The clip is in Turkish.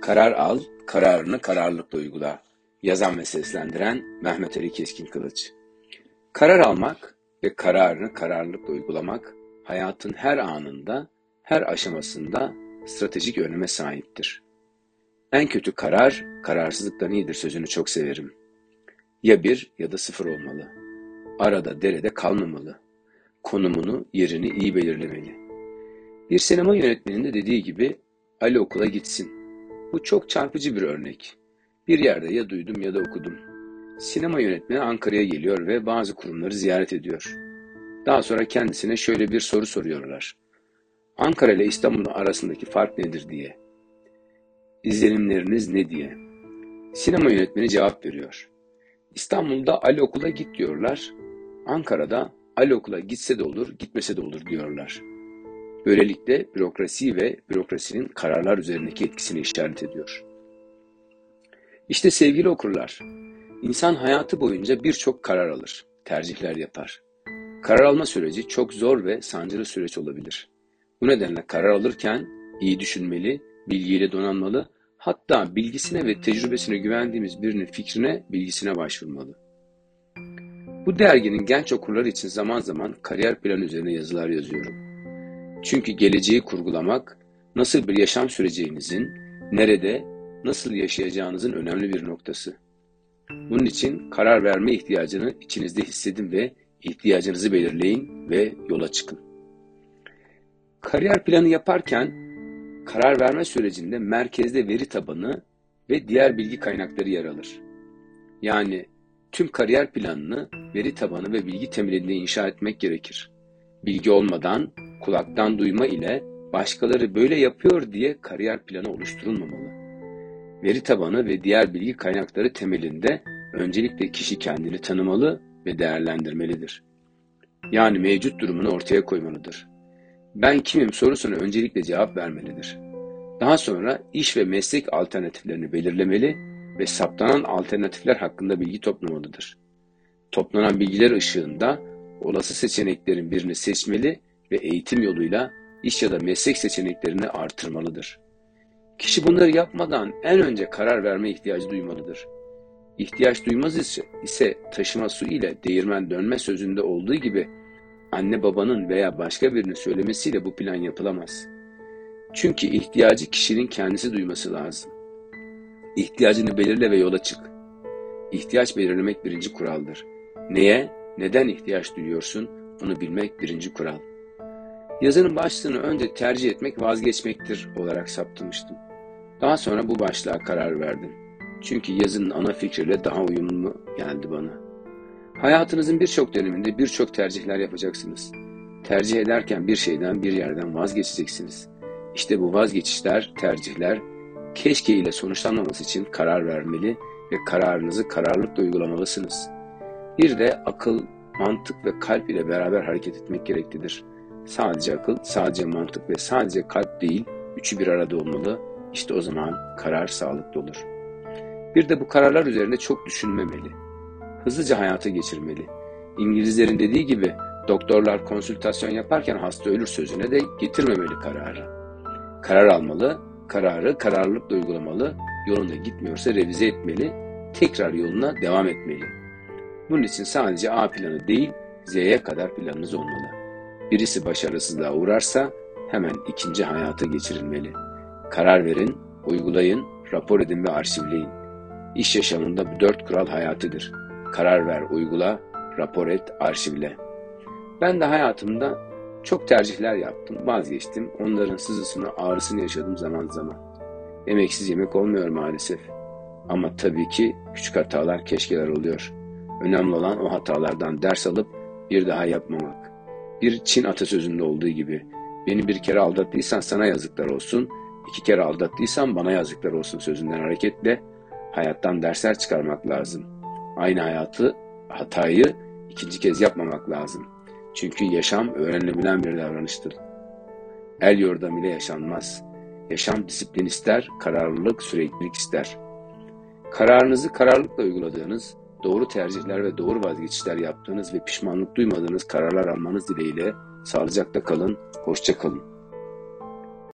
Karar al, kararını kararlılıkla uygula. Yazan ve seslendiren Mehmet Ali Keskin Kılıç. Karar almak ve kararını kararlılıkla uygulamak hayatın her anında, her aşamasında stratejik öneme sahiptir. En kötü karar, kararsızlıktan iyidir sözünü çok severim. Ya bir ya da sıfır olmalı. Arada derede kalmamalı. Konumunu, yerini iyi belirlemeli. Bir sinema yönetmeninin de dediği gibi Ali okula gitsin. Bu çok çarpıcı bir örnek. Bir yerde ya duydum ya da okudum. Sinema yönetmeni Ankara'ya geliyor ve bazı kurumları ziyaret ediyor. Daha sonra kendisine şöyle bir soru soruyorlar. Ankara ile İstanbul arasındaki fark nedir diye. İzlenimleriniz ne diye. Sinema yönetmeni cevap veriyor. İstanbul'da Ali okula git diyorlar. Ankara'da Ali okula gitse de olur, gitmese de olur diyorlar. Böylelikle bürokrasi ve bürokrasinin kararlar üzerindeki etkisini işaret ediyor. İşte sevgili okurlar, insan hayatı boyunca birçok karar alır, tercihler yapar. Karar alma süreci çok zor ve sancılı süreç olabilir. Bu nedenle karar alırken iyi düşünmeli, bilgiyle donanmalı, hatta bilgisine ve tecrübesine güvendiğimiz birinin fikrine, bilgisine başvurmalı. Bu derginin genç okurları için zaman zaman kariyer planı üzerine yazılar yazıyorum. Çünkü geleceği kurgulamak, nasıl bir yaşam süreceğinizin, nerede, nasıl yaşayacağınızın önemli bir noktası. Bunun için karar verme ihtiyacını içinizde hissedin ve ihtiyacınızı belirleyin ve yola çıkın. Kariyer planı yaparken karar verme sürecinde merkezde veri tabanı ve diğer bilgi kaynakları yer alır. Yani tüm kariyer planını veri tabanı ve bilgi temelinde inşa etmek gerekir. Bilgi olmadan kulaktan duyma ile başkaları böyle yapıyor diye kariyer planı oluşturulmamalı. Veri tabanı ve diğer bilgi kaynakları temelinde öncelikle kişi kendini tanımalı ve değerlendirmelidir. Yani mevcut durumunu ortaya koymalıdır. Ben kimim sorusuna öncelikle cevap vermelidir. Daha sonra iş ve meslek alternatiflerini belirlemeli ve saptanan alternatifler hakkında bilgi toplamalıdır. Toplanan bilgiler ışığında olası seçeneklerin birini seçmeli ve eğitim yoluyla iş ya da meslek seçeneklerini artırmalıdır. Kişi bunları yapmadan en önce karar verme ihtiyacı duymalıdır. İhtiyaç duymaz ise, ise taşıma su ile değirmen dönme sözünde olduğu gibi anne babanın veya başka birinin söylemesiyle bu plan yapılamaz. Çünkü ihtiyacı kişinin kendisi duyması lazım. İhtiyacını belirle ve yola çık. İhtiyaç belirlemek birinci kuraldır. Neye, neden ihtiyaç duyuyorsun, onu bilmek birinci kural. Yazının başlığını önce tercih etmek vazgeçmektir olarak saptamıştım. Daha sonra bu başlığa karar verdim. Çünkü yazının ana fikriyle daha uyumlu geldi bana. Hayatınızın birçok döneminde birçok tercihler yapacaksınız. Tercih ederken bir şeyden bir yerden vazgeçeceksiniz. İşte bu vazgeçişler, tercihler keşke ile sonuçlanmaması için karar vermeli ve kararınızı kararlılıkla uygulamalısınız. Bir de akıl, mantık ve kalp ile beraber hareket etmek gereklidir. Sadece akıl, sadece mantık ve sadece kalp değil, üçü bir arada olmalı. İşte o zaman karar sağlıklı olur. Bir de bu kararlar üzerinde çok düşünmemeli. Hızlıca hayata geçirmeli. İngilizlerin dediği gibi doktorlar konsültasyon yaparken hasta ölür sözüne de getirmemeli kararı. Karar almalı, kararı kararlılıkla uygulamalı, yolunda gitmiyorsa revize etmeli, tekrar yoluna devam etmeli. Bunun için sadece A planı değil, Z'ye kadar planınız olmalı. Birisi başarısızlığa uğrarsa hemen ikinci hayata geçirilmeli. Karar verin, uygulayın, rapor edin ve arşivleyin. İş yaşamında bu dört kural hayatidir. Karar ver, uygula, rapor et, arşivle. Ben de hayatımda çok tercihler yaptım, vazgeçtim. Onların sızısını, ağrısını yaşadım zaman zaman. Emeksiz yemek olmuyor maalesef. Ama tabii ki küçük hatalar, keşkeler oluyor. Önemli olan o hatalardan ders alıp bir daha yapmamak. Bir Çin atasözünde olduğu gibi beni bir kere aldattıysan sana yazıklar olsun, iki kere aldattıysan bana yazıklar olsun sözünden hareketle hayattan dersler çıkarmak lazım. Aynı hayatı, hatayı ikinci kez yapmamak lazım. Çünkü yaşam öğrenilebilen bir davranıştır. El yordam ile yaşanmaz. Yaşam disiplin ister, kararlılık, süreklilik ister. Kararınızı kararlılıkla uyguladığınız, doğru tercihler ve doğru vazgeçişler yaptığınız ve pişmanlık duymadığınız kararlar almanız dileğiyle sağlıcakla kalın, hoşça kalın.